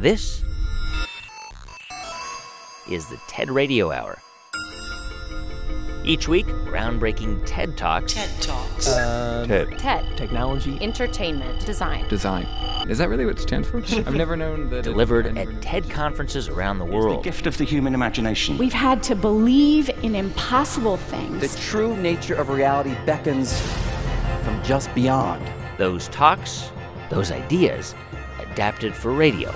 This is the TED Radio Hour. Each week, groundbreaking TED Talks. TED Talks. Um, TED. TED. Technology. Entertainment. Design. Design. Is that really what it stands for? I've never known that. Delivered I never at. TED conferences around the world. It's The gift of the human imagination. We've had to believe in impossible things. The true nature of reality beckons from just beyond. Those talks, those ideas, adapted for radio.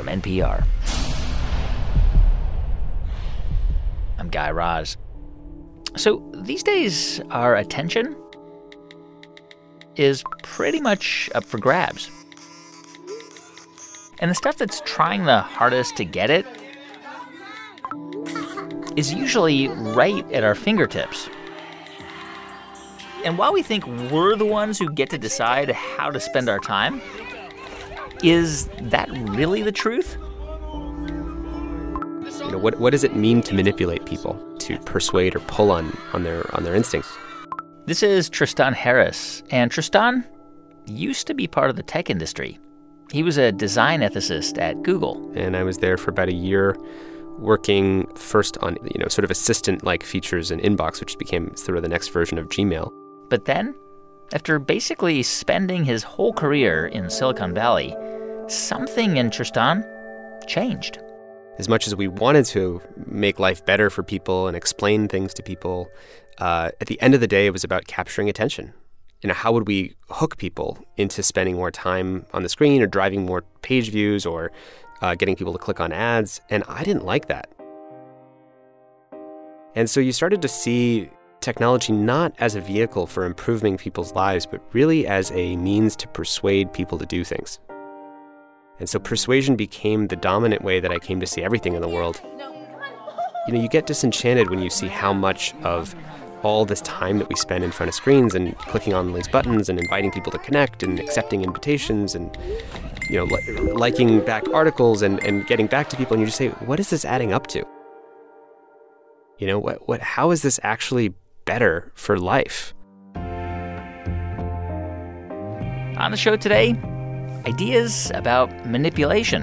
From NPR. I'm Guy Raz. So these days, our attention is pretty much up for grabs. And the stuff that's trying the hardest to get it is usually right at our fingertips. And while we think we're the ones who get to decide how to spend our time, is that really the truth? You know, what, what does it mean to manipulate people, to persuade or pull on, on, their, on their instincts? This is Tristan Harris, and Tristan used to be part of the tech industry. He was a design ethicist at Google. And I was there for about a year working first on, you know, sort of assistant-like features in Inbox, which became sort of the next version of Gmail. But then, after basically spending his whole career in Silicon Valley, something in Tristan changed. As much as we wanted to make life better for people and explain things to people, uh, at the end of the day, it was about capturing attention. You know, how would we hook people into spending more time on the screen or driving more page views or uh, getting people to click on ads? And I didn't like that. And so you started to see technology not as a vehicle for improving people's lives, but really as a means to persuade people to do things. And so persuasion became the dominant way that I came to see everything in the world. You know, you get disenchanted when you see how much of all this time that we spend in front of screens and clicking on these buttons and inviting people to connect and accepting invitations and you know li- liking back articles and, and getting back to people and you just say what is this adding up to you know what, what how is this actually better for life On the show today, ideas about manipulation,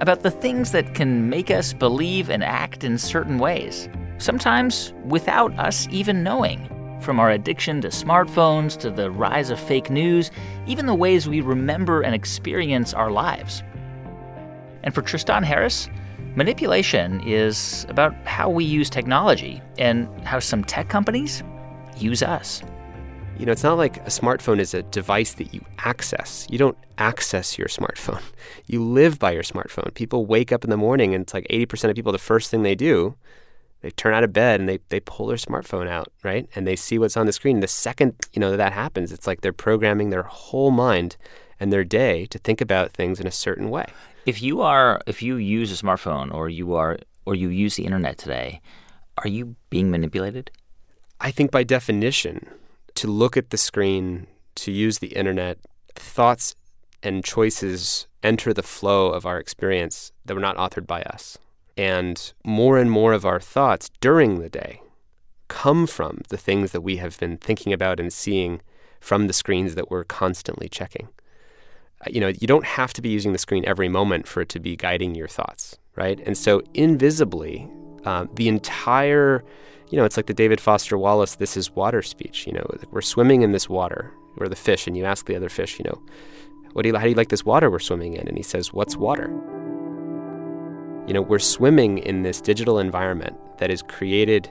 about the things that can make us believe and act in certain ways, sometimes without us even knowing. From our addiction to smartphones to the rise of fake news, even the ways we remember and experience our lives. And for Tristan Harris, manipulation is about how we use technology and how some tech companies use us. You know, it's not like a smartphone is a device that you access. You don't access your smartphone. You live by your smartphone. People wake up in the morning and it's like 80% of people, the first thing they do, they turn out of bed and they, they pull their smartphone out, right? And they see what's on the screen. The second, you know, that happens, it's like they're programming their whole mind and their day to think about things in a certain way. If you are if you use a smartphone or you are or you use the internet today, are you being manipulated? I think by definition, to look at the screen, to use the internet, thoughts and choices enter the flow of our experience that were not authored by us. And more and more of our thoughts during the day come from the things that we have been thinking about and seeing from the screens that we're constantly checking. You know, you don't have to be using the screen every moment for it to be guiding your thoughts, right? And so, invisibly, um, the entire you know, it's like the David Foster Wallace "This is water" speech. You know, we're swimming in this water. We're the fish, and you ask the other fish, you know, what do you, how do you like this water we're swimming in? And he says, "What's water?" You know, we're swimming in this digital environment that is created,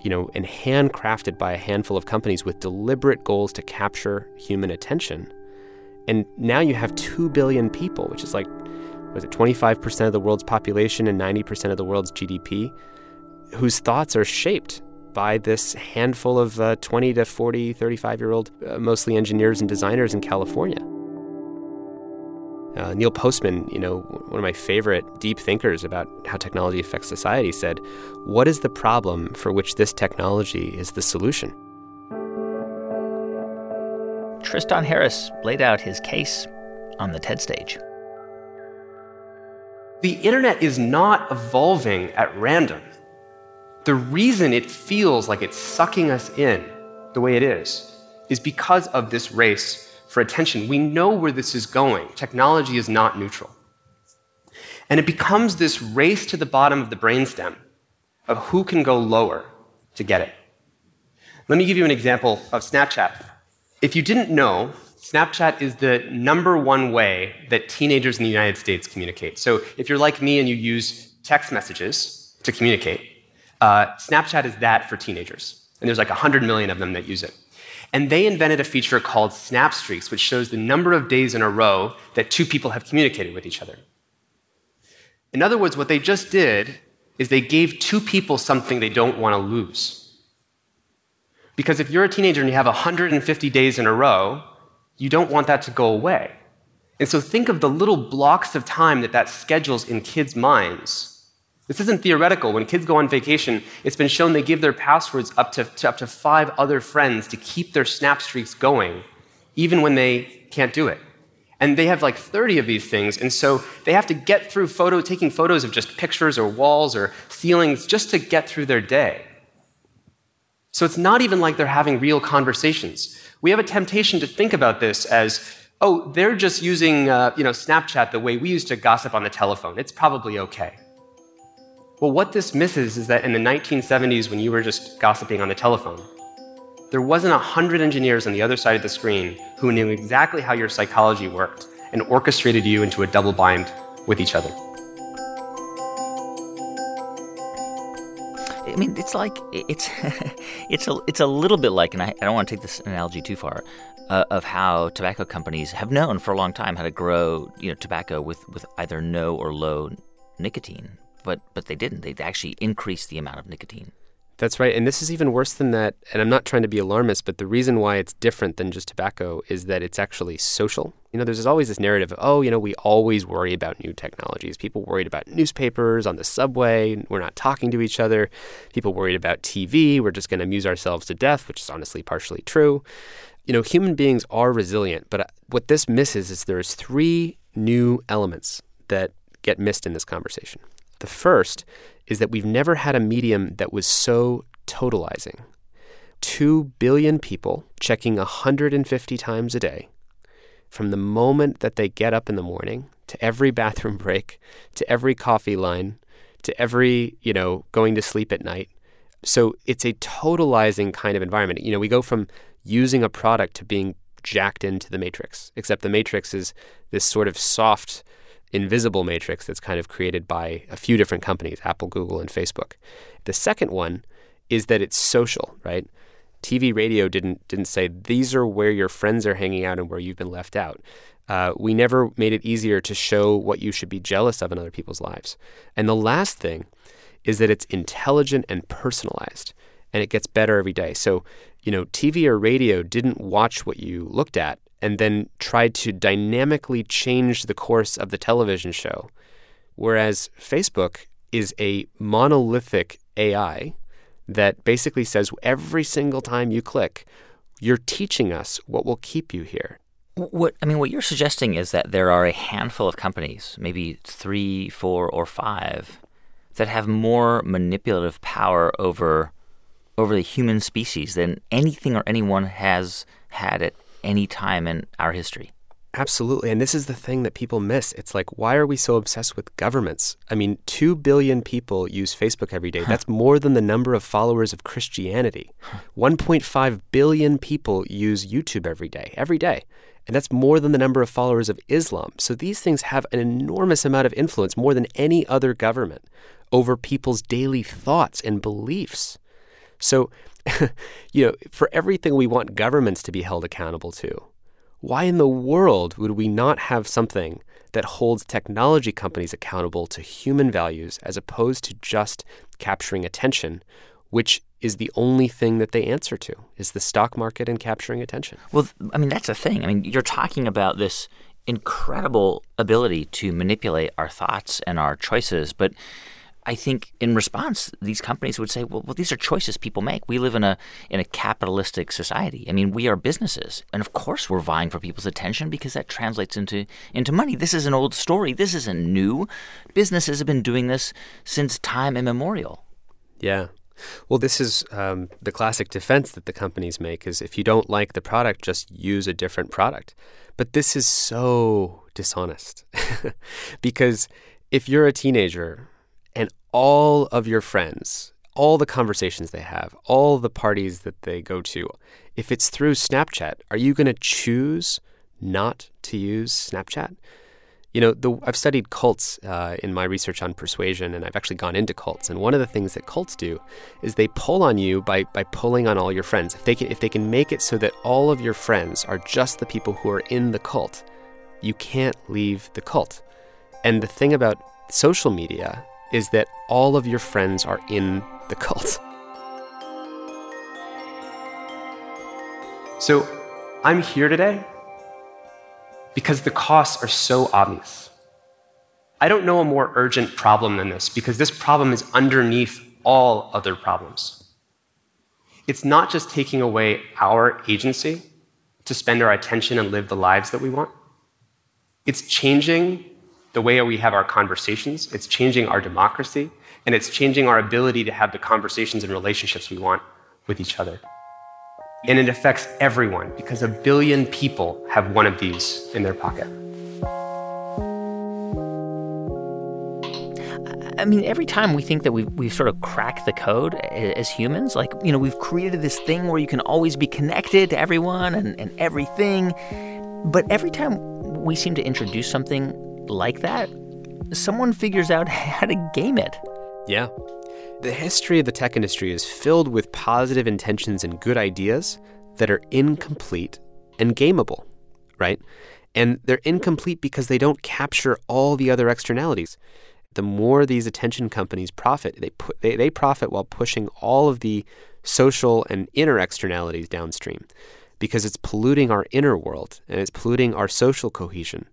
you know, and handcrafted by a handful of companies with deliberate goals to capture human attention. And now you have two billion people, which is like, was it 25% of the world's population and 90% of the world's GDP? whose thoughts are shaped by this handful of uh, 20 to 40, 35 year old, uh, mostly engineers and designers in California. Uh, Neil Postman, you know, one of my favorite deep thinkers about how technology affects society, said, What is the problem for which this technology is the solution? Tristan Harris laid out his case on the TED stage. The internet is not evolving at random. The reason it feels like it's sucking us in the way it is is because of this race for attention. We know where this is going. Technology is not neutral. And it becomes this race to the bottom of the brainstem of who can go lower to get it. Let me give you an example of Snapchat. If you didn't know, Snapchat is the number one way that teenagers in the United States communicate. So if you're like me and you use text messages to communicate, uh, Snapchat is that for teenagers. And there's like 100 million of them that use it. And they invented a feature called Snap Streaks, which shows the number of days in a row that two people have communicated with each other. In other words, what they just did is they gave two people something they don't want to lose. Because if you're a teenager and you have 150 days in a row, you don't want that to go away. And so think of the little blocks of time that that schedules in kids' minds. This isn't theoretical. When kids go on vacation, it's been shown they give their passwords up to, to up to five other friends to keep their snap streaks going, even when they can't do it. And they have like 30 of these things, and so they have to get through photo, taking photos of just pictures or walls or ceilings just to get through their day. So it's not even like they're having real conversations. We have a temptation to think about this as, oh, they're just using uh, you know, Snapchat the way we used to gossip on the telephone. It's probably okay. Well, what this misses is that in the 1970s, when you were just gossiping on the telephone, there wasn't a hundred engineers on the other side of the screen who knew exactly how your psychology worked and orchestrated you into a double bind with each other. I mean, it's like it's it's a it's a little bit like, and I, I don't want to take this analogy too far, uh, of how tobacco companies have known for a long time how to grow, you know, tobacco with with either no or low nicotine, but but they didn't. They actually increased the amount of nicotine. That's right. And this is even worse than that. And I'm not trying to be alarmist, but the reason why it's different than just tobacco is that it's actually social. You know, there's always this narrative of, oh, you know, we always worry about new technologies. People worried about newspapers on the subway. We're not talking to each other. People worried about TV. We're just going to amuse ourselves to death, which is honestly partially true. You know, human beings are resilient, but uh, what this misses is there's three new elements that get missed in this conversation. The first is that we've never had a medium that was so totalizing. Two billion people checking 150 times a day, from the moment that they get up in the morning to every bathroom break, to every coffee line, to every, you know, going to sleep at night. So it's a totalizing kind of environment. You know, we go from using a product to being jacked into the matrix, except the matrix is this sort of soft, invisible matrix that's kind of created by a few different companies Apple, Google, and Facebook. The second one is that it's social, right? TV radio didn't didn't say these are where your friends are hanging out and where you've been left out. Uh, we never made it easier to show what you should be jealous of in other people's lives. And the last thing is that it's intelligent and personalized, and it gets better every day. So, you know, TV or radio didn't watch what you looked at and then tried to dynamically change the course of the television show. Whereas Facebook is a monolithic AI that basically says every single time you click, you're teaching us what will keep you here. What I mean, what you're suggesting is that there are a handful of companies, maybe three, four, or five, that have more manipulative power over over the human species than anything or anyone has had at any time in our history. Absolutely. And this is the thing that people miss. It's like, why are we so obsessed with governments? I mean, 2 billion people use Facebook every day. That's more than the number of followers of Christianity. 1.5 billion people use YouTube every day, every day. And that's more than the number of followers of Islam. So these things have an enormous amount of influence, more than any other government, over people's daily thoughts and beliefs. So, you know, for everything we want governments to be held accountable to, why in the world would we not have something that holds technology companies accountable to human values as opposed to just capturing attention, which is the only thing that they answer to is the stock market and capturing attention. Well, I mean that's the thing. I mean, you're talking about this incredible ability to manipulate our thoughts and our choices, but I think in response, these companies would say, well, well, these are choices people make. We live in a in a capitalistic society. I mean, we are businesses, and of course, we're vying for people's attention because that translates into into money. This is an old story. This isn't new. Businesses have been doing this since time immemorial. Yeah. Well, this is um, the classic defense that the companies make is if you don't like the product, just use a different product. But this is so dishonest because if you're a teenager and all of your friends, all the conversations they have, all the parties that they go to, if it's through Snapchat, are you going to choose not to use Snapchat? You know, the, I've studied cults uh, in my research on persuasion, and I've actually gone into cults. And one of the things that cults do is they pull on you by, by pulling on all your friends. If they, can, if they can make it so that all of your friends are just the people who are in the cult, you can't leave the cult. And the thing about social media is that all of your friends are in the cult. So I'm here today because the costs are so obvious. I don't know a more urgent problem than this because this problem is underneath all other problems. It's not just taking away our agency to spend our attention and live the lives that we want. It's changing the way we have our conversations, it's changing our democracy, and it's changing our ability to have the conversations and relationships we want with each other. And it affects everyone because a billion people have one of these in their pocket. I mean, every time we think that we've, we've sort of cracked the code as humans, like, you know, we've created this thing where you can always be connected to everyone and, and everything. But every time we seem to introduce something like that, someone figures out how to game it. Yeah. The history of the tech industry is filled with positive intentions and good ideas that are incomplete and gameable, right? And they're incomplete because they don't capture all the other externalities. The more these attention companies profit, they, they, they profit while pushing all of the social and inner externalities downstream because it's polluting our inner world and it's polluting our social cohesion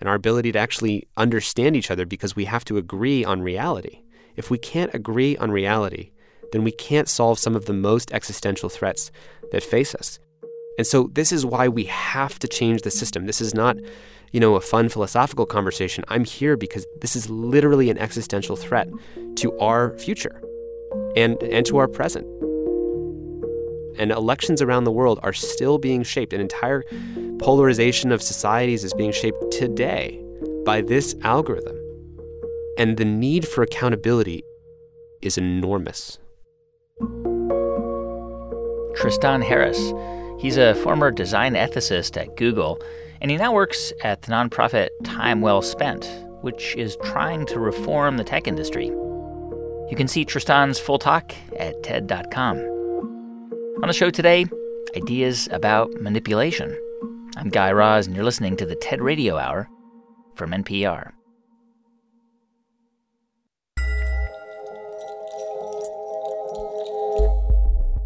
and our ability to actually understand each other because we have to agree on reality. If we can't agree on reality, then we can't solve some of the most existential threats that face us. And so this is why we have to change the system. This is not, you know, a fun philosophical conversation. I'm here because this is literally an existential threat to our future and and to our present. And elections around the world are still being shaped. An entire polarization of societies is being shaped today by this algorithm. And the need for accountability is enormous. Tristan Harris. He's a former design ethicist at Google, and he now works at the nonprofit Time Well Spent, which is trying to reform the tech industry. You can see Tristan's full talk at TED.com. On the show today, ideas about manipulation. I'm Guy Raz, and you're listening to the TED Radio Hour from NPR.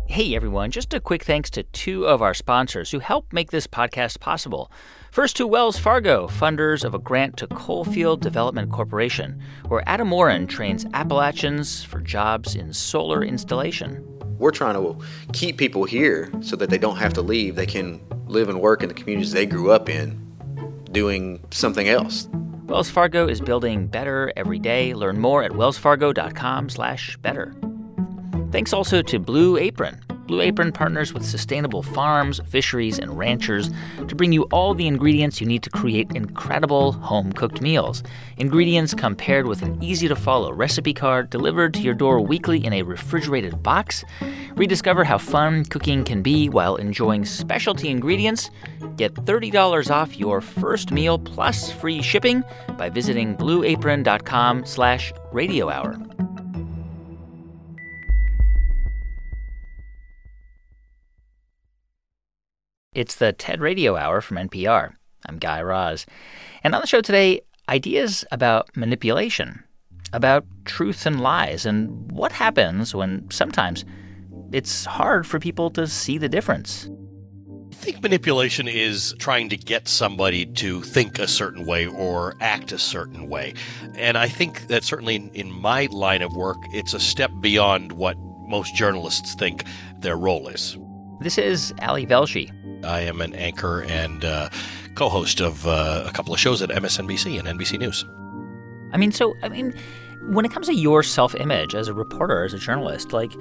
Hey everyone, just a quick thanks to two of our sponsors who help make this podcast possible. First to Wells Fargo, funders of a grant to Coalfield Development Corporation, where Adam Warren trains Appalachians for jobs in solar installation. We're trying to keep people here so that they don't have to leave. They can live and work in the communities they grew up in doing something else. Wells Fargo is building better every day. Learn more at wellsfargo.com/better. Thanks also to Blue Apron. Blue Apron partners with sustainable farms, fisheries, and ranchers to bring you all the ingredients you need to create incredible home cooked meals. Ingredients come paired with an easy to follow recipe card delivered to your door weekly in a refrigerated box. Rediscover how fun cooking can be while enjoying specialty ingredients. Get $30 off your first meal plus free shipping by visiting blueapron.com slash radio hour. It's the TED Radio Hour from NPR. I'm Guy Raz. And on the show today, ideas about manipulation, about truth and lies, and what happens when sometimes it's hard for people to see the difference. I think manipulation is trying to get somebody to think a certain way or act a certain way. And I think that certainly in, my line of work, it's a step beyond what most journalists think their role is. This is Ali Velshi. I am an anchor and uh, co host of uh, a couple of shows at MSNBC and NBC News. I mean, so, I mean, When it comes to your self image as a reporter, as a journalist, like,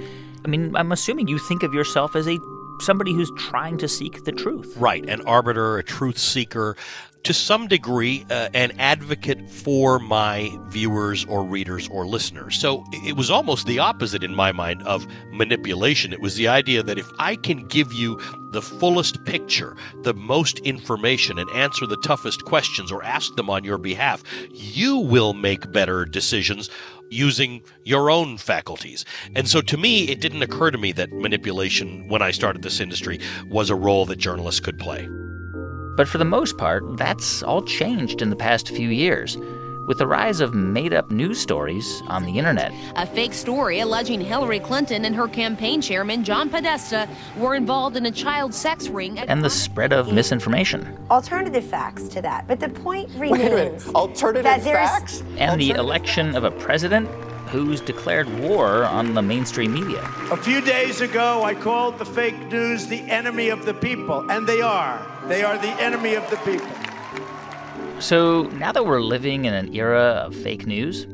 I mean, I'm assuming you think of yourself as a somebody who's trying to seek the truth. Right, an arbiter, a truth seeker, to some degree, uh, an advocate for my viewers or readers or listeners. So it was almost the opposite in my mind of manipulation. It was the idea that if I can give you the fullest picture, the most information, and answer the toughest questions or ask them on your behalf, you will make better decisions using your own faculties. And so to me, it didn't occur to me that manipulation, when I started this industry, was a role that journalists could play. But for the most part, that's all changed in the past few years with the rise of made up news stories on the internet. A fake story alleging Hillary Clinton and her campaign chairman, John Podesta, were involved in a child sex ring. And the spread of misinformation. Alternative facts to that. But the point remains Alternative that there's. facts? And the election of a president who's declared war on the mainstream media. A few days ago, I called the fake news the enemy of the people, and they are. They are the enemy of the people. So now that we're living in an era of fake news,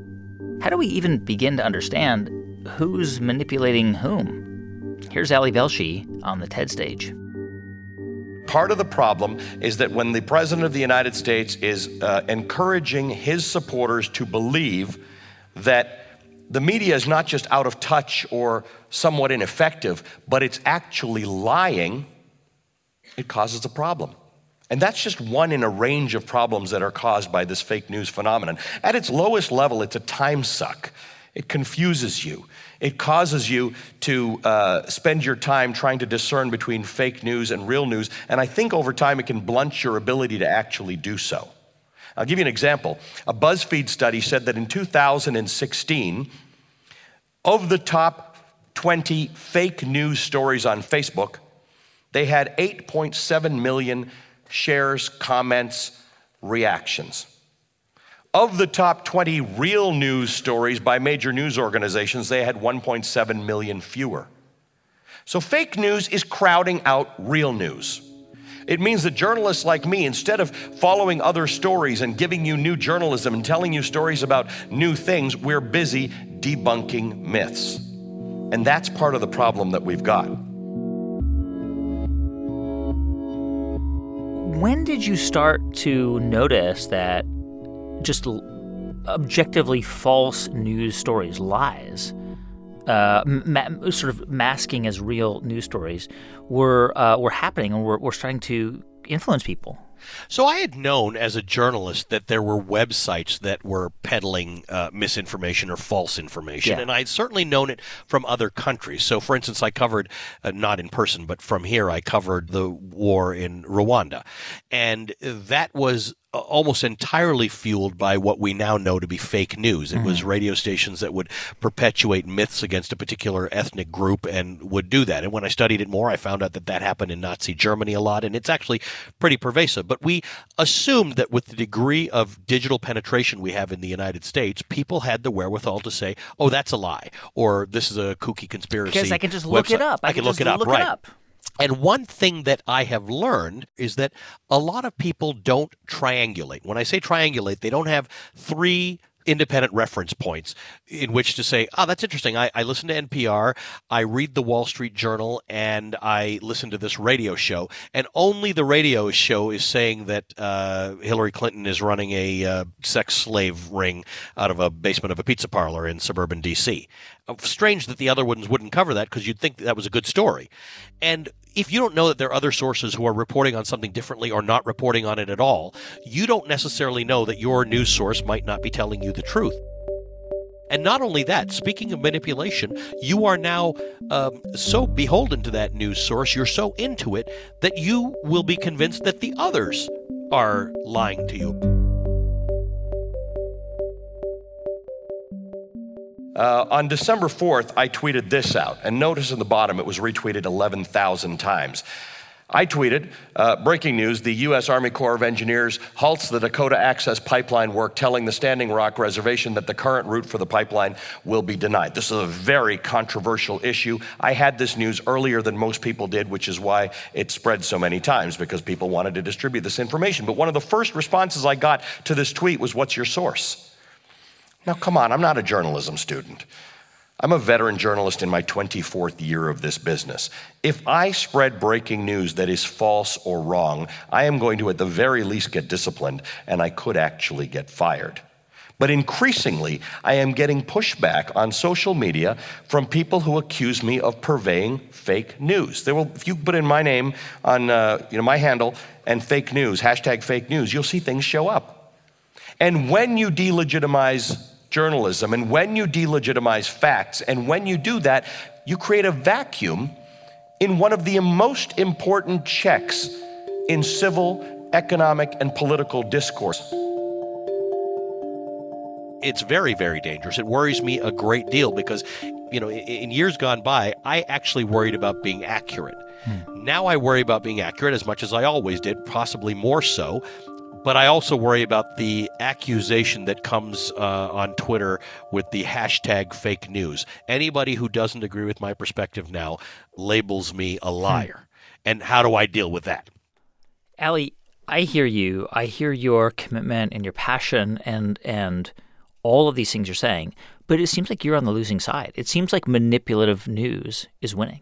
how do we even begin to understand who's manipulating whom? Here's Ali Velshi on the TED stage. Part of the problem is that when the President of the United States is uh, encouraging his supporters to believe that the media is not just out of touch or somewhat ineffective, but it's actually lying, it causes a problem. And that's just one in a range of problems that are caused by this fake news phenomenon. At its lowest level, it's a time suck. It confuses you. It causes you to uh, spend your time trying to discern between fake news and real news. And I think over time it can blunt your ability to actually do so. I'll give you an example. A BuzzFeed study said that in 2016, of the top 20 fake news stories on Facebook, they had 8.7 million shares, comments, reactions. Of the top 20 real news stories by major news organizations, they had 1.7 million fewer. So fake news is crowding out real news. It means that journalists like me, instead of following other stories and giving you new journalism and telling you stories about new things, we're busy debunking myths. And that's part of the problem that we've got. When did you start to notice that just objectively false news stories, lies, uh, ma- sort of masking as real news stories, were uh, were happening and were, were starting to influence people. So I had known as a journalist that there were websites that were peddling uh, misinformation or false information, Yeah. and I had certainly known it from other countries. So, for instance, I covered uh, not in person, but from here, I covered the war in Rwanda, and that was almost entirely fueled by what we now know to be fake news. It was mm-hmm. radio stations that would perpetuate myths against a particular ethnic group and would do that. And when I studied it more, I found out that that happened in Nazi Germany a lot, and it's actually pretty pervasive. But we assumed that with the degree of digital penetration we have in the United States, people had the wherewithal to say, "Oh, that's a lie," or "This is a kooky conspiracy." Because I can just look it up. I I, can can look it up. look it right. And one thing that I have learned is that a lot of people don't triangulate. When I say triangulate, they don't have three independent reference points in which to say, oh, that's interesting. I, I listen to NPR, I read the Wall Street Journal, and I listen to this radio show. And only the radio show is saying that uh, Hillary Clinton is running a uh, sex slave ring out of a basement of a pizza parlor in suburban D.C. Uh, Strange that the other ones wouldn't cover that because you'd think that, that was a good story. And if you don't know that there are other sources who are reporting on something differently or not reporting on it at all, you don't necessarily know that your news source might not be telling you the truth. And not only that, speaking of manipulation, you are now um, so beholden to that news source, you're so into it, that you will be convinced that the others are lying to you. Uh, on December 4th, I tweeted this out, and notice in the bottom it was retweeted 11,000 times. I tweeted, uh, breaking news the U.S. Army Corps of Engineers halts the Dakota Access Pipeline work, telling the Standing Rock Reservation that the current route for the pipeline will be denied. This is a very controversial issue. I had this news earlier than most people did, which is why it spread so many times, because people wanted to distribute this information. But one of the first responses I got to this tweet was, What's your source? Now, come on, I'm not a journalism student. I'm a veteran journalist in my 24th year of this business. If I spread breaking news that is false or wrong, I am going to, at the very least, get disciplined, and I could actually get fired. But increasingly, I am getting pushback on social media from people who accuse me of purveying fake news. Will, if you put in my name on uh, you know, my handle and fake news, hashtag fake news, you'll see things show up. And when you delegitimize journalism and when you delegitimize facts, and when you do that, you create a vacuum in one of the most important checks in civil, economic, and political discourse it's very, very dangerous. It worries me a great deal because, you know, in, in years gone by, I actually worried about being accurate. Hmm. Now I worry about being accurate as much as I always did, possibly more so. But I also worry about the accusation that comes uh, on Twitter with the hashtag fake news. Anybody who doesn't agree with my perspective now labels me a liar. Hmm. And how do I deal with that? Ali, I hear you. I hear your commitment and your passion and and all of these things you're saying, but it seems like you're on the losing side. It seems like manipulative news is winning.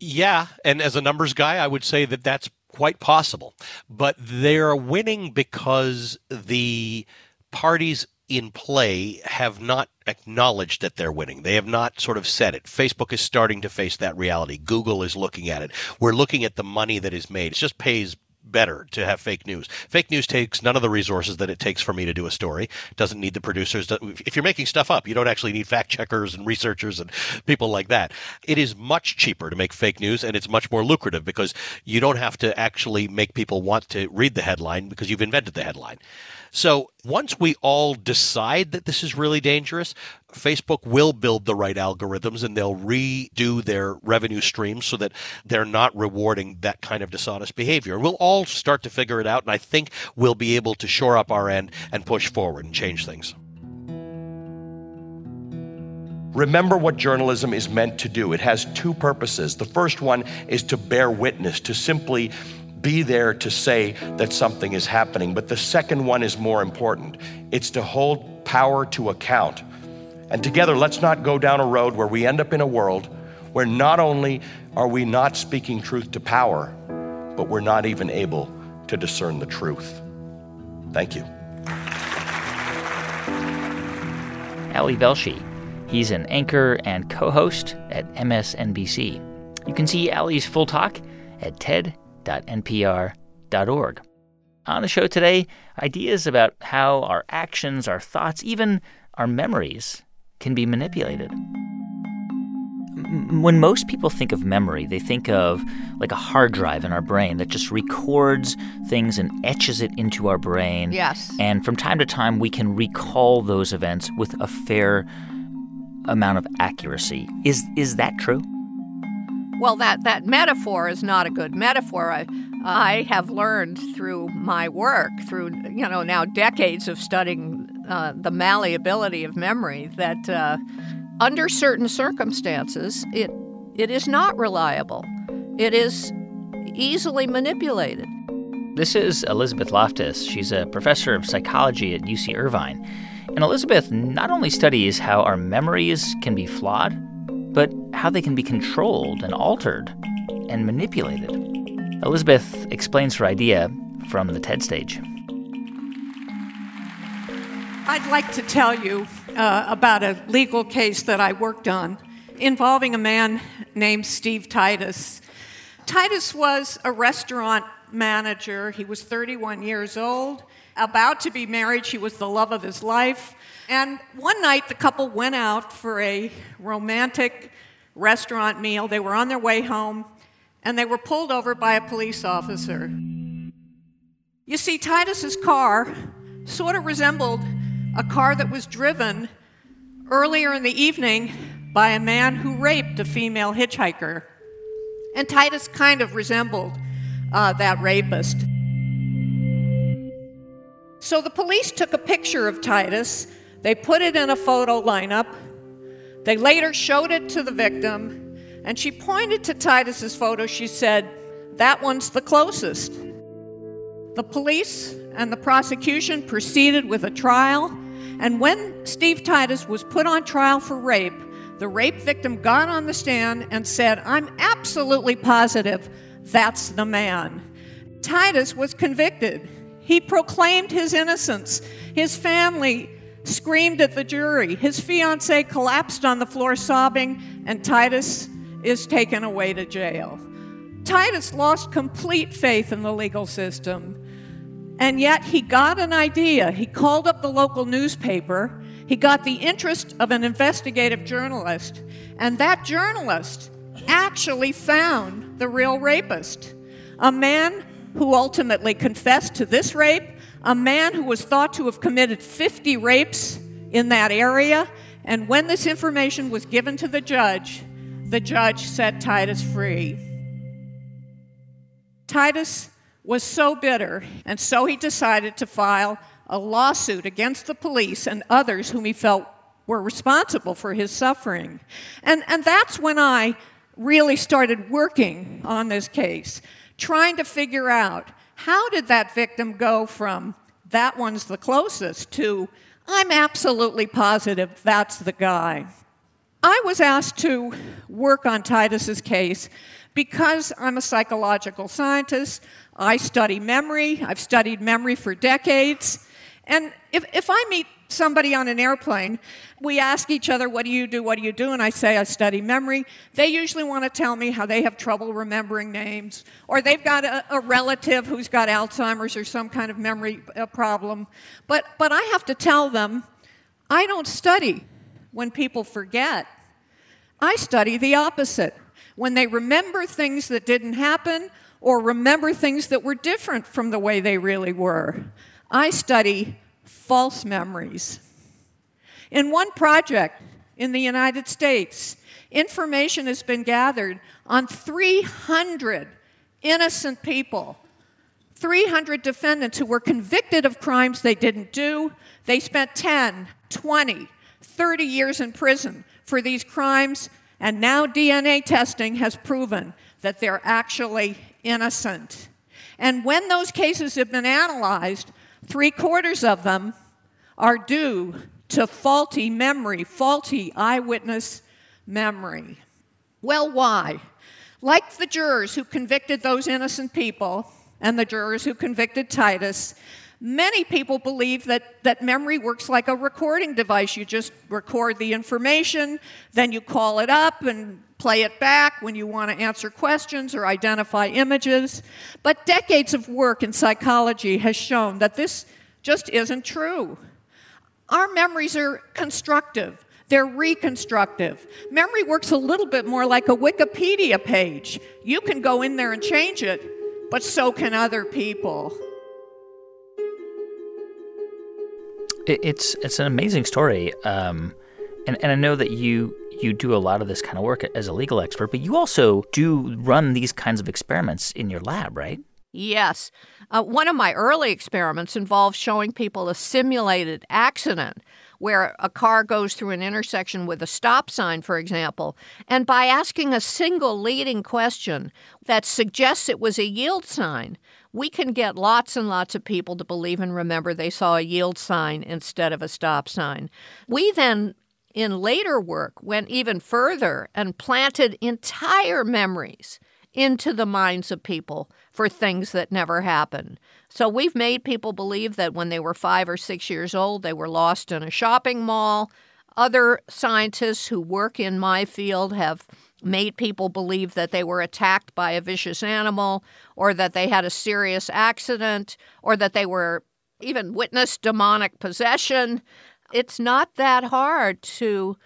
Yeah, and as a numbers guy, I would say that that's quite possible. But they're winning because the parties in play have not acknowledged that they're winning. They have not sort of said it. Facebook is starting to face that reality. Google is looking at it. We're looking at the money that is made. It just pays better to have fake news. Fake news takes none of the resources that it takes for me to do a story. Doesn't need the producers. If you're making stuff up, you don't actually need fact checkers and researchers and people like that. It is much cheaper to make fake news and it's much more lucrative because you don't have to actually make people want to read the headline because you've invented the headline. So once we all decide that this is really dangerous, Facebook will build the right algorithms and they'll redo their revenue streams so that they're not rewarding that kind of dishonest behavior. We'll all start to figure it out, and I think we'll be able to shore up our end and push forward and change things. Remember what journalism is meant to do. It has two purposes. The first one is to bear witness, to simply be there to say that something is happening. But the second one is more important it's to hold power to account. And together, let's not go down a road where we end up in a world where not only are we not speaking truth to power, but we're not even able to discern the truth. Thank you. Ali Velshi. He's an anchor and co host at MSNBC. You can see Ali's full talk at ted.npr.org. On the show today, ideas about how our actions, our thoughts, even our memories can be manipulated. When most people think of memory, they think of like a hard drive in our brain that just records things and etches it into our brain. Yes. And from time to time, we can recall those events with a fair amount of accuracy. Is is that true? Well, that, that metaphor is not a good metaphor. I, I have learned through my work, through you know now decades of studying uh, the malleability of memory, that uh, under certain circumstances, it it is not reliable. It is easily manipulated. This is Elizabeth Loftus. She's a professor of psychology at UC Irvine. And Elizabeth not only studies how our memories can be flawed, but how they can be controlled and altered and manipulated. Elizabeth explains her idea from the TED stage. I'd like to tell you uh, about a legal case that I worked on involving a man named Steve Titus. Titus was a restaurant manager. He was 31 years old, about to be married. She was the love of his life. And one night, the couple went out for a romantic restaurant meal. They were on their way home, and they were pulled over by a police officer. You see, Titus's car sort of resembled a car that was driven earlier in the evening by a man who raped a female hitchhiker. And Titus kind of resembled uh, that rapist. So the police took a picture of Titus they put it in a photo lineup. They later showed it to the victim, and she pointed to Titus's photo. She said, That one's the closest. The police and the prosecution proceeded with a trial, And when Steve Titus was put on trial for rape, the rape victim got on the stand and said, I'm absolutely positive that's the man. Titus was convicted. He proclaimed his innocence. His family screamed at the jury. His fiancee collapsed on the floor sobbing, and Titus is taken away to jail. Titus lost complete faith in the legal system. And yet he got an idea. He called up the local newspaper. He got the interest of an investigative journalist. And that journalist actually found the real rapist a man who ultimately confessed to this rape, a man who was thought to have committed 50 rapes in that area. And when this information was given to the judge, the judge set Titus free. Titus was so bitter, and so he decided to file a lawsuit against the police and others whom he felt were responsible for his suffering. And, and that's when I really started working on this case, trying to figure out how did that victim go from that one's the closest to I'm absolutely positive that's the guy. I was asked to work on Titus's case because I'm a psychological scientist. I study memory. I've studied memory for decades. And if, if I meet somebody on an airplane, we ask each other, What do you do? What do you do? And I say, I study memory. They usually want to tell me how they have trouble remembering names, or they've got a, a relative who's got Alzheimer's or some kind of memory uh, problem. But, but I have to tell them, I don't study when people forget. I study the opposite. When they remember things that didn't happen or remember things that were different from the way they really were. I study false memories. In one project in the United States, information has been gathered on 300 innocent people, 300 defendants who were convicted of crimes they didn't do. They spent 10, 20, 30 years in prison for these crimes, and now DNA testing has proven that they're actually innocent. And when those cases have been analyzed, Three quarters of them are due to faulty memory, faulty eyewitness memory. Well, why? Like the jurors who convicted those innocent people and the jurors who convicted Titus, many people believe that, that memory works like a recording device. You just record the information, then you call it up and play it back when you want to answer questions or identify images. But decades of work in psychology has shown that this just isn't true. Our memories are constructive. They're reconstructive. Memory works a little bit more like a Wikipedia page. You can go in there and change it, but so can other people. It's it's an amazing story, um, and and I know that you you do a lot of this kind of work as a legal expert, but you also do run these kinds of experiments in your lab, right? Yes. Uh, one of my early experiments involved showing people a simulated accident where a car goes through an intersection with a stop sign, for example, and by asking a single leading question that suggests it was a yield sign, we can get lots and lots of people to believe and remember they saw a yield sign instead of a stop sign. We then in later work went even further and planted entire memories into the minds of people for things that never happened. So we've made people believe that when they were five or six years old, they were lost in a shopping mall. Other scientists who work in my field have made people believe that they were attacked by a vicious animal, or that they had a serious accident, or that they were even witnessed demonic possession it's not that hard to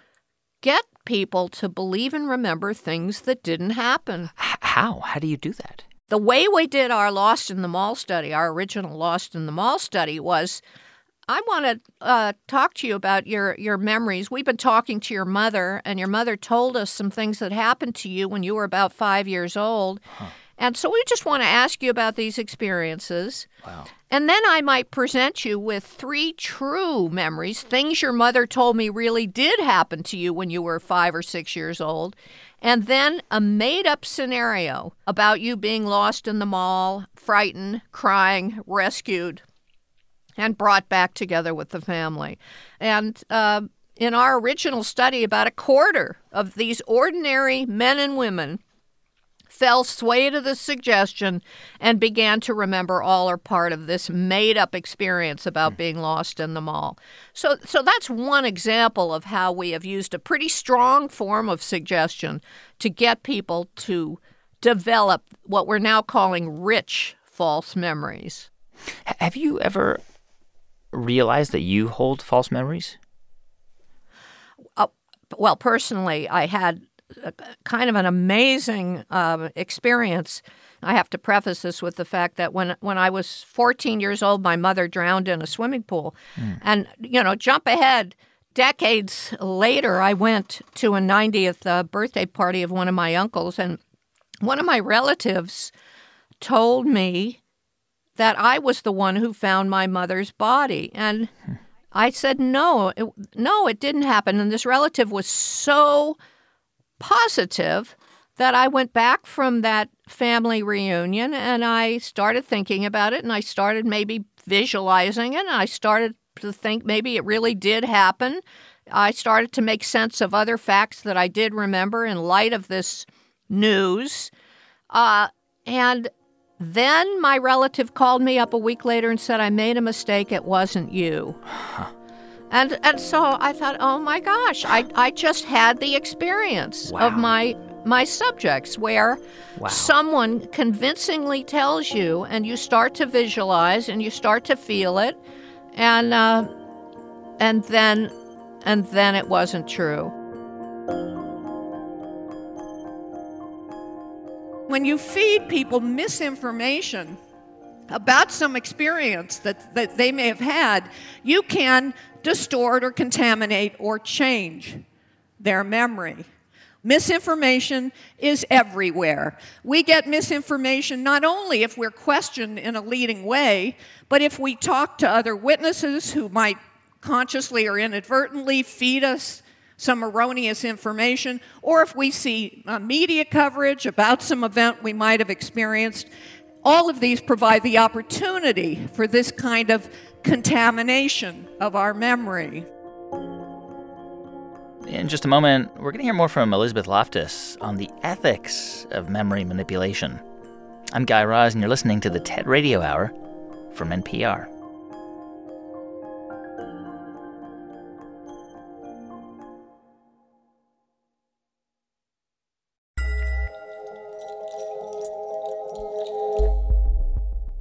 get people to believe and remember things that didn't happen. How? How do you do that? The way we did our Lost in the Mall study, our original Lost in the Mall study, was I want to uh, talk to you about your, your memories. We've been talking to your mother, and your mother told us some things that happened to you when you were about five years old. Huh. And so we just want to ask you about these experiences. Wow. And then I might present you with three true memories, things your mother told me really did happen to you when you were five or six years old, and then a made up scenario about you being lost in the mall, frightened, crying, rescued. And brought back together with the family. And uh, in our original study, about a quarter of these ordinary men and women fell sway to the suggestion and began to remember all or part of this made up experience about being lost in the mall. So so that's one example of how we have used a pretty strong form of suggestion to get people to develop what we're now calling rich false memories. Have you ever realized that you hold false memories? Uh, well, personally, I had a, kind of an amazing uh, experience. I have to preface this with the fact that when when I was 14 years old, my mother drowned in a swimming pool, mm. and you know, jump ahead. Decades later, I went to a 90th uh, birthday party of one of my uncles, and one of my relatives told me that I was the one who found my mother's body, and I said no, it, no, it didn't happen. And this relative was so positive that I went back from that family reunion and I started thinking about it and I started maybe visualizing it and I started to think maybe it really did happen. I started to make sense of other facts that I did remember in light of this news. Uh, and then my relative called me up a week later and said, I made a mistake. It wasn't you. And and so I thought, oh my gosh, I, I just had the experience wow. of my my subjects where wow. someone convincingly tells you and you start to visualize and you start to feel it and uh, and then and then it wasn't true. When you feed people misinformation about some experience that, that they may have had, you can distort or contaminate or change their memory. Misinformation is everywhere. We get misinformation not only if we're questioned in a leading way, but if we talk to other witnesses who might consciously or inadvertently feed us some erroneous information, or if we see uh, media coverage about some event we might have experienced. All of these provide the opportunity for this kind of contamination of our memory. In just a moment, we're going to hear more from Elizabeth Loftus on the ethics of memory manipulation. I'm Guy Raz, and you're listening to the TED Radio Hour from NPR.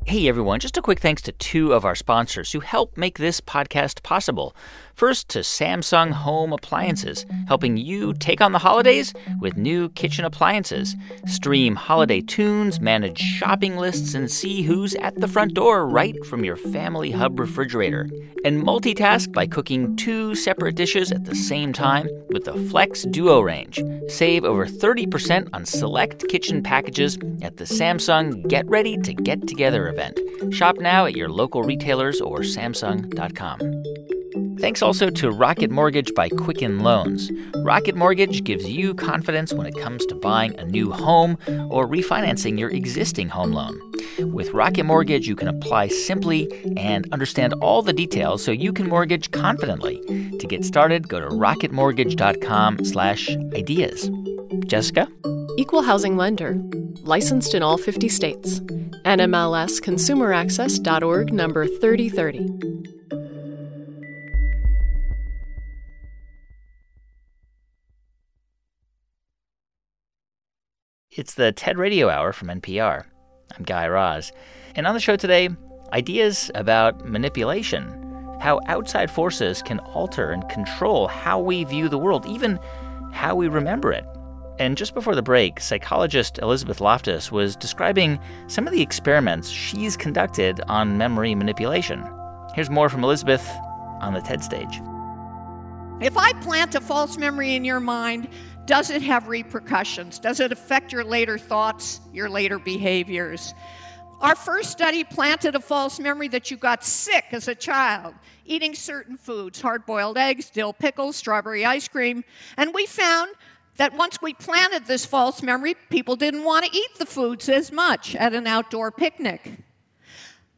Hey everyone, just a quick thanks to two of our sponsors who help make this podcast possible. First, to Samsung Home Appliances, helping you take on the holidays with new kitchen appliances. Stream holiday tunes, manage shopping lists, and see who's at the front door right from your Family Hub refrigerator. And multitask by cooking two separate dishes at the same time with the Flex Duo range. Save over 30% on select kitchen packages at the Samsung Get Ready to Get Together event. Shop now at your local retailers or Samsung.com. Thanks also to Rocket Mortgage by Quicken Loans. Rocket Mortgage gives you confidence when it comes to buying a new home or refinancing your existing home loan. With Rocket Mortgage, you can apply simply and understand all the details so you can mortgage confidently. To get started, go to rocketmortgage.com/ideas. Jessica? Equal housing lender. Licensed in all 50 states. NMLS ConsumerAccess.org number 3030. It's the TED Radio Hour from NPR. I'm Guy Raz. And on the show today, ideas about manipulation, how outside forces can alter and control how we view the world, even how we remember it. And just before the break, psychologist Elizabeth Loftus was describing some of the experiments she's conducted on memory manipulation. Here's more from Elizabeth on the TED stage. If I plant a false memory in your mind, does it have repercussions? Does it affect your later thoughts, your later behaviors? Our first study planted a false memory that you got sick as a child, eating certain foods hard boiled eggs, dill pickles, strawberry ice cream. And we found that once we planted this false memory, people didn't want to eat the foods as much at an outdoor picnic.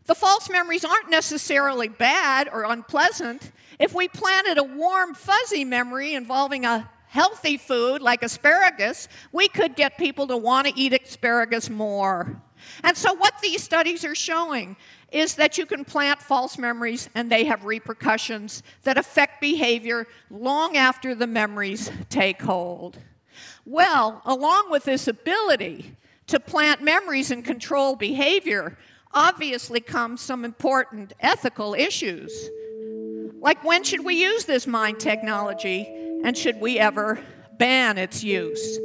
The false memories aren't necessarily bad or unpleasant. If we planted a warm, fuzzy memory involving a healthy food like asparagus, we could get people to want to eat asparagus more. And so, what these studies are showing is that you can plant false memories and they have repercussions that affect behavior long after the memories take hold. Well, along with this ability to plant memories and control behavior, obviously comes some important ethical issues. Like, when should we use this mind technology, and should we ever ban its use?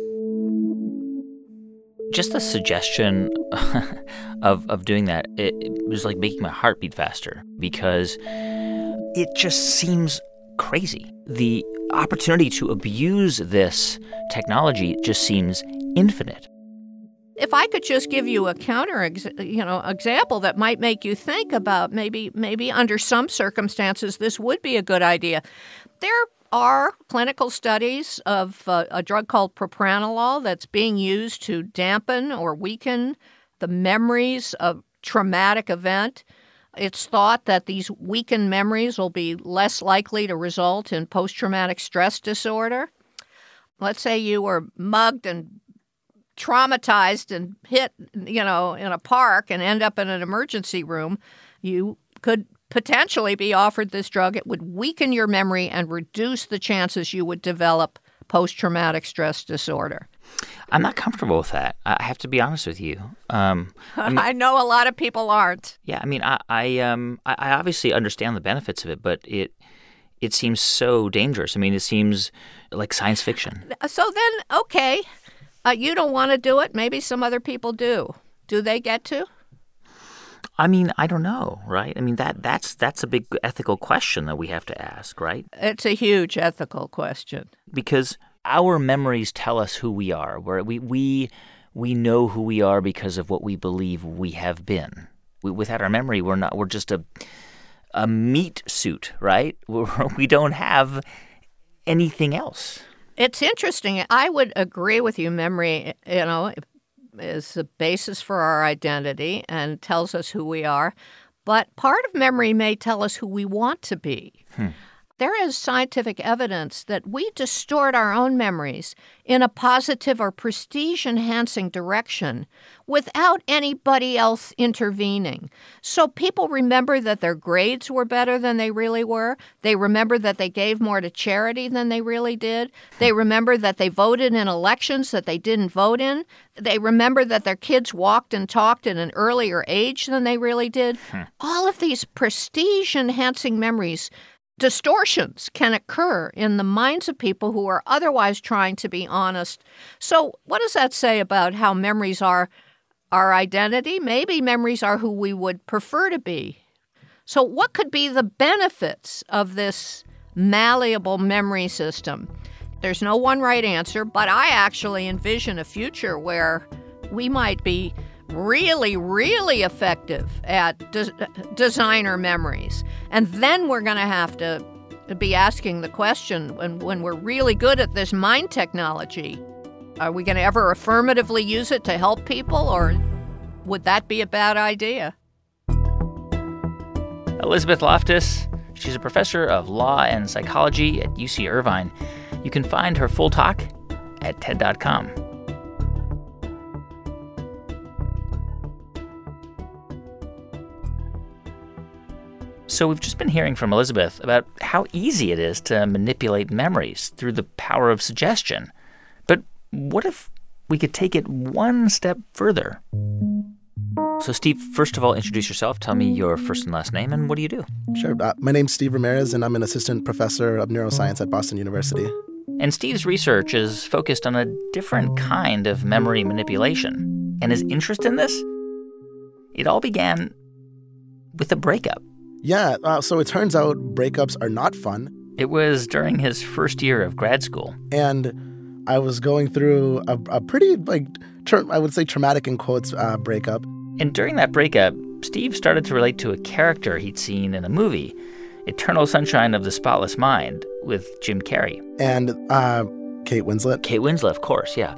Just the suggestion of, of doing that, it, it was like making my heart beat faster because it just seems crazy. The opportunity to abuse this technology just seems infinite. If I could just give you a counter, you know, example that might make you think about maybe maybe under some circumstances this would be a good idea. There are clinical studies of uh, a drug called propranolol that's being used to dampen or weaken the memories of traumatic event. It's thought that these weakened memories will be less likely to result in post traumatic stress disorder. Let's say you were mugged and traumatized and hit, you know, in a park and end up in an emergency room, you could potentially be offered this drug. It would weaken your memory and reduce the chances you would develop post traumatic stress disorder. I'm not comfortable with that. I have to be honest with you. Um, I, mean, I, know a lot of people aren't. Yeah, I mean, I, I, um, I obviously understand the benefits of it, but it, it seems so dangerous. I mean, it seems like science fiction. So then, okay, uh, you don't want to do it. Maybe some other people do. Do they get to? I mean, I don't know, right? I mean that that's that's a big ethical question that we have to ask, right? It's a huge ethical question. Because our memories tell us who we are. Where we we we know who we are because of what we believe we have been. We, without our memory, we're not. We're just a a meat suit, right? We're, we don't have anything else. It's interesting. I would agree with you. Memory, you know, is the basis for our identity and tells us who we are. But part of memory may tell us who we want to be. Hmm there is scientific evidence that we distort our own memories in a positive or prestige enhancing direction without anybody else intervening. So people remember that their grades were better than they really were. They remember that they gave more to charity than they really did. They remember that they voted in elections that they didn't vote in. They remember that their kids walked and talked at an earlier age than they really did. Hmm. All of these prestige enhancing memories distortions can occur in the minds of people who are otherwise trying to be honest. So, what does that say about how memories are our identity? Maybe memories are who we would prefer to be. So, what could be the benefits of this malleable memory system? There's no one right answer, but I actually envision a future where we might be really, really effective at de- designer memories. And then we're going to have to be asking the question when, when we're really good at this mind technology are we going to ever affirmatively use it to help people, or would that be a bad idea? Elizabeth Loftus, she's a professor of law and psychology at UC Irvine. You can find her full talk at TED.com. So, we've just been hearing from Elizabeth about how easy it is to manipulate memories through the power of suggestion. But what if we could take it one step further? So, Steve, first of all, introduce yourself. Tell me your first and last name, and what do you do? Sure. Uh, my name's Steve Ramirez, and I'm an assistant professor of neuroscience at Boston University. And Steve's research is focused on a different kind of memory manipulation. And his interest in this? It all began with a breakup. Yeah, uh, so it turns out breakups are not fun. It was during his first year of grad school. And I was going through a, a pretty, like, tra- I would say traumatic in quotes uh, breakup. And during that breakup, Steve started to relate to a character he'd seen in a movie, Eternal Sunshine of the Spotless Mind, with Jim Carrey. And uh, Kate Winslet. Kate Winslet, of course, yeah.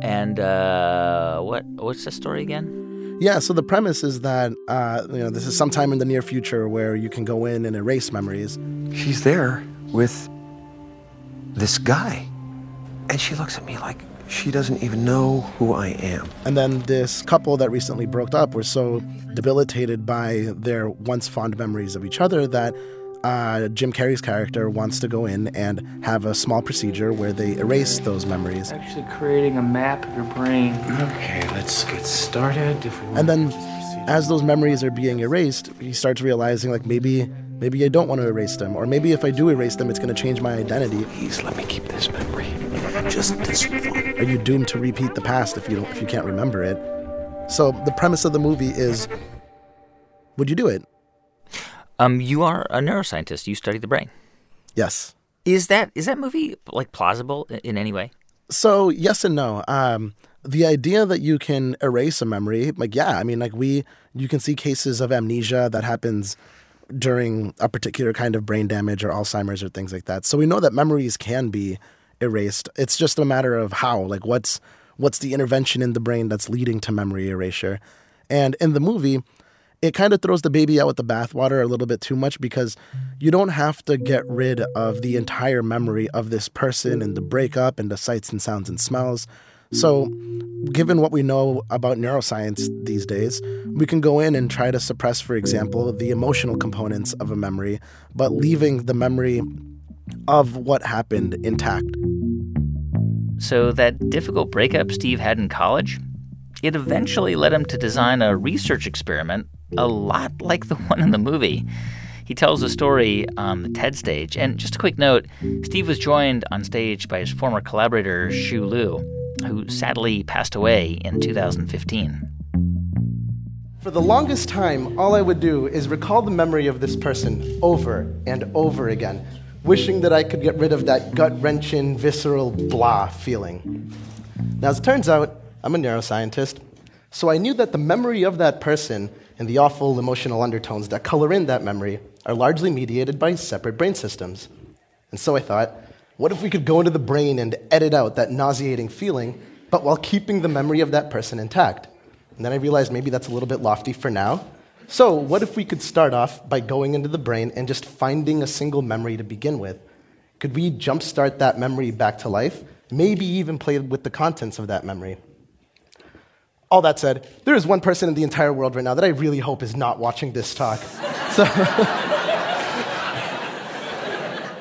And uh, what what's the story again? Yeah, so the premise is that uh, you know this is sometime in the near future where you can go in and erase memories. She's there with this guy, and she looks at me like she doesn't even know who I am. And then this couple that recently broke up were so debilitated by their once fond memories of each other that uh, Jim Carrey's character wants to go in and have a small procedure where they erase those memories. Actually, creating a map of your brain. Okay, let's get started. And then, as those memories are being erased, he starts realizing like maybe maybe I don't want to erase them, or maybe if I do erase them, it's going to change my identity. Please let me keep this memory. Just this one. Are you doomed to repeat the past if you don't if you can't remember it? So the premise of the movie is, would you do it? Um, you are a neuroscientist. You study the brain. Yes. Is that is that movie like plausible in any way? So yes and no. Um, the idea that you can erase a memory, like yeah, I mean, like we, you can see cases of amnesia that happens during a particular kind of brain damage or Alzheimer's or things like that. So we know that memories can be erased. It's just a matter of how, like what's what's the intervention in the brain that's leading to memory erasure. And in the movie, it kind of throws the baby out with the bathwater a little bit too much because you don't have to get rid of the entire memory of this person and the breakup and the sights and sounds and smells. So, given what we know about neuroscience these days, we can go in and try to suppress, for example, the emotional components of a memory, but leaving the memory of what happened intact. So, that difficult breakup Steve had in college, it eventually led him to design a research experiment a lot like the one in the movie. He tells a story on the TED stage. And just a quick note Steve was joined on stage by his former collaborator, Shu Liu, who sadly passed away in 2015. For the longest time, all I would do is recall the memory of this person over and over again, wishing that I could get rid of that gut wrenching, visceral blah feeling. Now, as it turns out, I'm a neuroscientist, so I knew that the memory of that person and the awful emotional undertones that color in that memory are largely mediated by separate brain systems. And so I thought, what if we could go into the brain and edit out that nauseating feeling, but while keeping the memory of that person intact? And then I realized maybe that's a little bit lofty for now. So, what if we could start off by going into the brain and just finding a single memory to begin with? Could we jumpstart that memory back to life? Maybe even play with the contents of that memory. All that said, there is one person in the entire world right now that I really hope is not watching this talk. So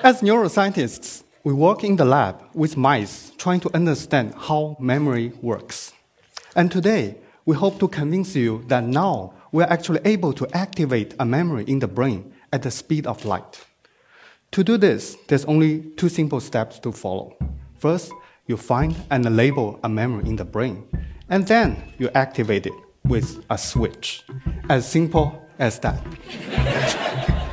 As neuroscientists, we work in the lab with mice trying to understand how memory works. And today, we hope to convince you that now we're actually able to activate a memory in the brain at the speed of light. To do this, there's only two simple steps to follow. First, you find and label a memory in the brain and then you activate it with a switch. As simple as that.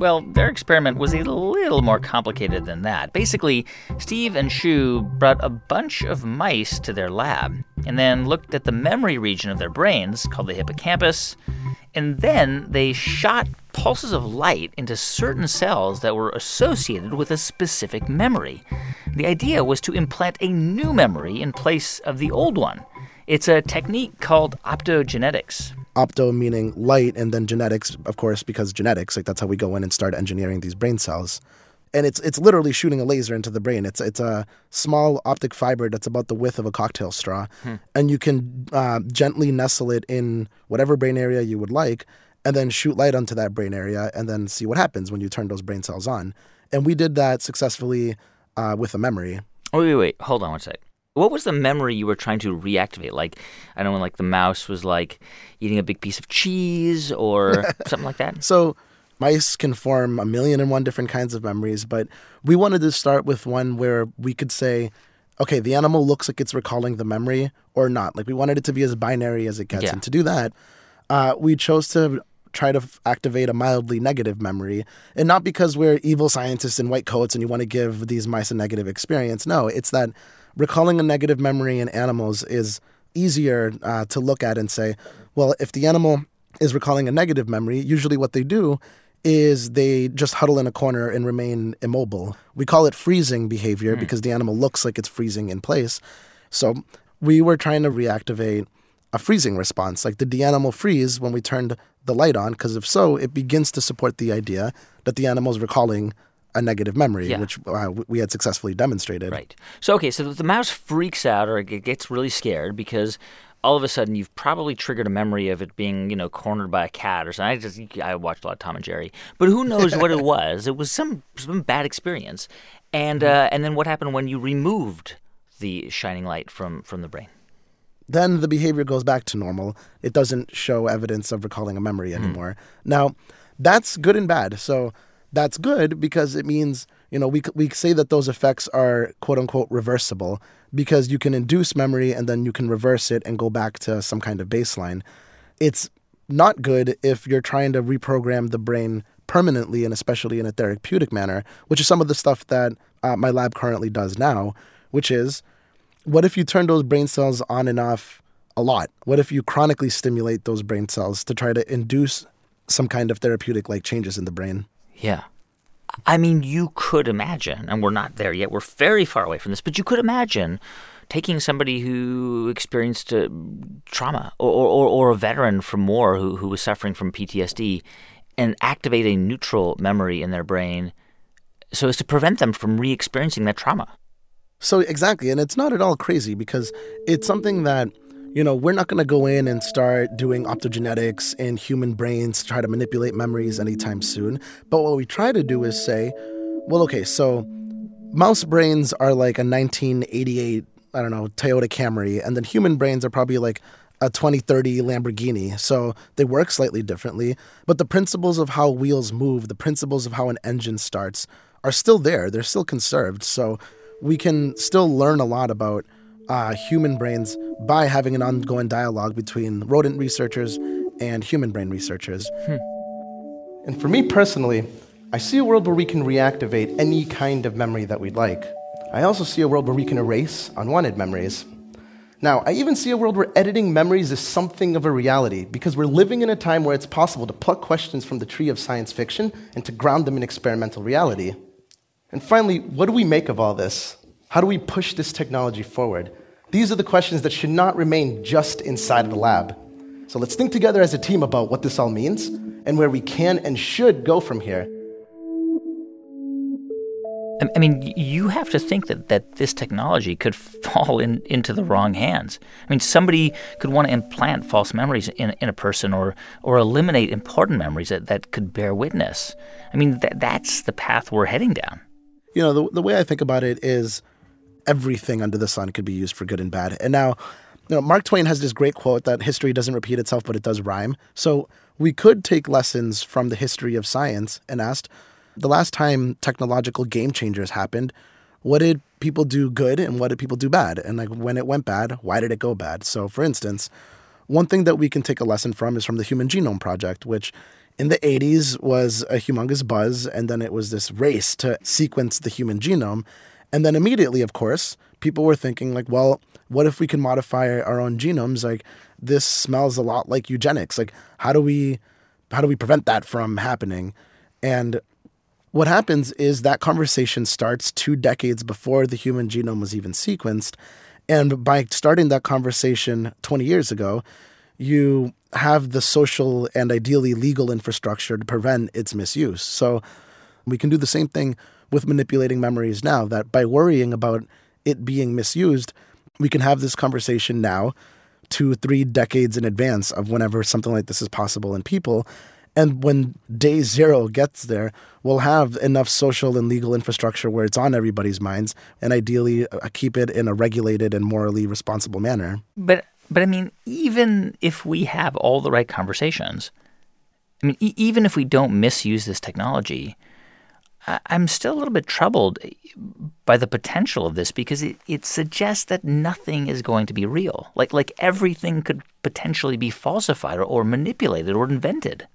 Well, their experiment was a little more complicated than that. Basically, Steve and Shu brought a bunch of mice to their lab and then looked at the memory region of their brains, called the hippocampus, and then they shot pulses of light into certain cells that were associated with a specific memory. The idea was to implant a new memory in place of the old one. It's a technique called optogenetics. Opto meaning light, and then genetics, of course, because genetics, like that's how we go in and start engineering these brain cells. And it's it's literally shooting a laser into the brain. It's it's a small optic fiber that's about the width of a cocktail straw, hmm. and you can uh, gently nestle it in whatever brain area you would like, and then shoot light onto that brain area, and then see what happens when you turn those brain cells on. And we did that successfully uh, with a memory. Oh, wait, wait, hold on one sec. What was the memory you were trying to reactivate? Like, I don't know, like the mouse was like eating a big piece of cheese or something like that? So, mice can form a million and one different kinds of memories, but we wanted to start with one where we could say, okay, the animal looks like it's recalling the memory or not. Like, we wanted it to be as binary as it gets. Yeah. And to do that, uh, we chose to try to f- activate a mildly negative memory. And not because we're evil scientists in white coats and you want to give these mice a negative experience. No, it's that recalling a negative memory in animals is easier uh, to look at and say, well, if the animal is recalling a negative memory, usually what they do is they just huddle in a corner and remain immobile. We call it freezing behavior mm. because the animal looks like it's freezing in place. So we were trying to reactivate a freezing response. Like, did the animal freeze when we turned the light on? Because if so, it begins to support the idea that the animal is recalling a negative memory, Yeah. which uh, we had successfully demonstrated. Right. So okay, so the mouse freaks out or it gets really scared because all of a sudden you've probably triggered a memory of it being, you know, cornered by a cat or something. I just I watched a lot of Tom and Jerry, but who knows what it was? It was some some bad experience, and uh, and then what happened when you removed the shining light from from the brain? then the behavior goes back to normal. It doesn't show evidence of recalling a memory anymore. Now, that's good and bad. So that's good because it means, you know, we, we say that those effects are quote unquote reversible because you can induce memory and then you can reverse it and go back to some kind of baseline. It's not good if you're trying to reprogram the brain permanently and especially in a therapeutic manner, which is some of the stuff that uh, my lab currently does now, which is what if you turn those brain cells on and off a lot? What if you chronically stimulate those brain cells to try to induce some kind of therapeutic like changes in the brain? Yeah. I mean, you could imagine, and we're not there yet, we're very far away from this, but you could imagine taking somebody who experienced uh, trauma or, or, or a veteran from war who, who was suffering from PTSD and activate a neutral memory in their brain so as to prevent them from re experiencing that trauma. So exactly, and it's not at all crazy because it's something that you know we're not going to go in and start doing optogenetics in human brains to try to manipulate memories anytime soon. But what we try to do is say, well, okay, so mouse brains are like a 1988, I don't know, Toyota Camry, and then human brains are probably like a 2030 Lamborghini. So they work slightly differently, but the principles of how wheels move, the principles of how an engine starts are still there. They're still conserved. So we can still learn a lot about uh, human brains by having an ongoing dialogue between rodent researchers and human brain researchers. And for me personally, I see a world where we can reactivate any kind of memory that we'd like. I also see a world where we can erase unwanted memories. Now, I even see a world where editing memories is something of a reality because we're living in a time where it's possible to pluck questions from the tree of science fiction and to ground them in experimental reality. And finally, what do we make of all this? How do we push this technology forward? These are the questions that should not remain just inside of the lab. So let's think together as a team about what this all means and where we can and should go from here. I I mean, you have to think that, that this technology could fall in, into the wrong hands. I mean, somebody could want to implant false memories in, in a person or, or eliminate important memories that, that could bear witness. I mean, that, that's the path we're heading down. You know, the, the way I think about it is everything under the sun could be used for good and bad. And now, you know, Mark Twain has this great quote that history doesn't repeat itself, but it does rhyme. So we could take lessons from the history of science and ask the last time technological game changers happened, what did people do good and what did people do bad? And like when it went bad, why did it go bad? So, for instance, one thing that we can take a lesson from is from the Human Genome Project, which in the 80s was a humongous buzz. And then it was this race to sequence the human genome. And then immediately, of course, people were thinking, like, well, what if we can modify our own genomes? Like, this smells a lot like eugenics. Like, how do we how do we prevent that from happening? And what happens is that conversation starts two decades before the human genome was even sequenced. And by starting that conversation 20 years ago, you have the social and ideally legal infrastructure to prevent its misuse. So we can do the same thing with manipulating memories now, that by worrying about it being misused, we can have this conversation now, two, three decades in advance of whenever something like this is possible in people. And when day zero gets there, we'll have enough social and legal infrastructure where it's on everybody's minds, and ideally uh, keep it in a regulated and morally responsible manner. But but I mean, even if we have all the right conversations, I mean, e- even if we don't misuse this technology, I'm still a little bit troubled by the potential of this because it, it suggests that nothing is going to be real. Like like everything could potentially be falsified or, or manipulated or invented.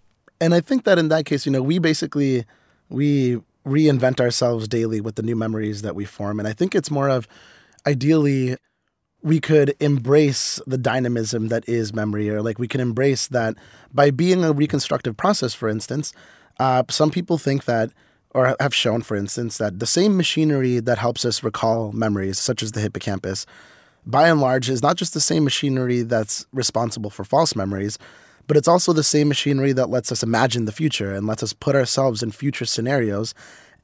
And I think that in that case, you know, we basically we reinvent ourselves daily with the new memories that we form. And I think it's more of ideally we could embrace the dynamism that is memory, or like we can embrace that by being a reconstructive process, for instance. Uh, some people think that, or have shown, for instance, that the same machinery that helps us recall memories, such as the hippocampus, by and large, is not just the same machinery that's responsible for false memories, but it's also the same machinery that lets us imagine the future and lets us put ourselves in future scenarios.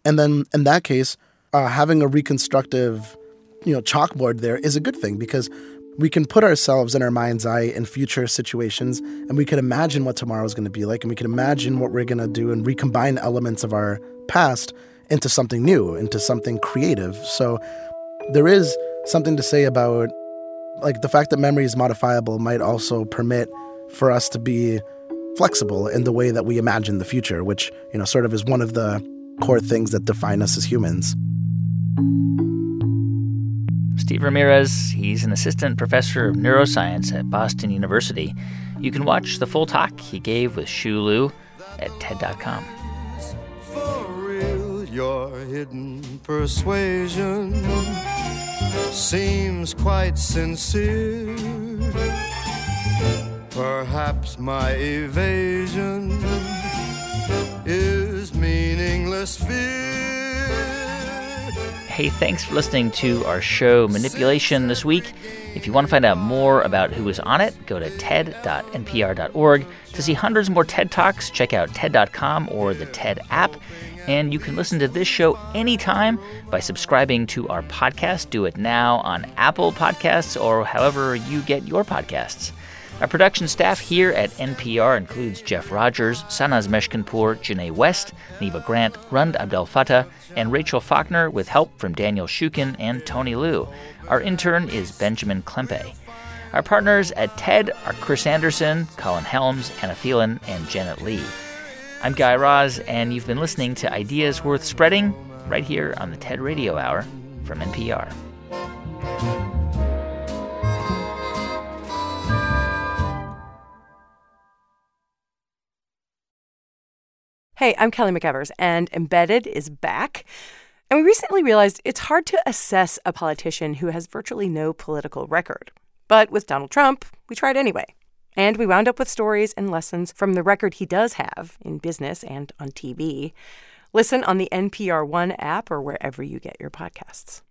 And then in that case, uh, having a reconstructive, you know, chalkboard there is a good thing because we can put ourselves in our mind's eye in future situations and we can imagine what tomorrow is going to be like and we can imagine what we're going to do and recombine elements of our past into something new, into something creative. So there is something to say about like the fact that memory is modifiable might also permit for us to be flexible in the way that we imagine the future, which, you know, sort of is one of the core things that define us as humans. Steve Ramirez, he's an assistant professor of neuroscience at Boston University. You can watch the full talk he gave with Shu Liu at TED.com. Your hidden persuasion seems quite sincere. Perhaps my evasion is meaningless fear. Hey, thanks for listening to our show Manipulation this week. If you want to find out more about who is on it, go to ted.npr.org. To see hundreds more TED Talks, check out TED.com or the TED app. And you can listen to this show anytime by subscribing to our podcast. Do it now on Apple Podcasts or however you get your podcasts. Our production staff here at NPR includes Jeff Rogers, Sanaz Meshkinpour, Janae West, Neva Grant, Rund Abdel Fattah, and Rachel Faulkner with help from Daniel Shukin and Tony Liu. Our intern is Benjamin Klempay. Our partners at TED are Chris Anderson, Colin Helms, Anna Phelan, and Janet Lee. I'm Guy Raz, and you've been listening to Ideas Worth Spreading right here on the TED Radio Hour from NPR. Hey, I'm Kelly McEvers, and Embedded is back. And we recently realized it's hard to assess a politician who has virtually no political record. But with Donald Trump, we tried anyway. And we wound up with stories and lessons from the record he does have in business and on TV. Listen on the NPR One app or wherever you get your podcasts.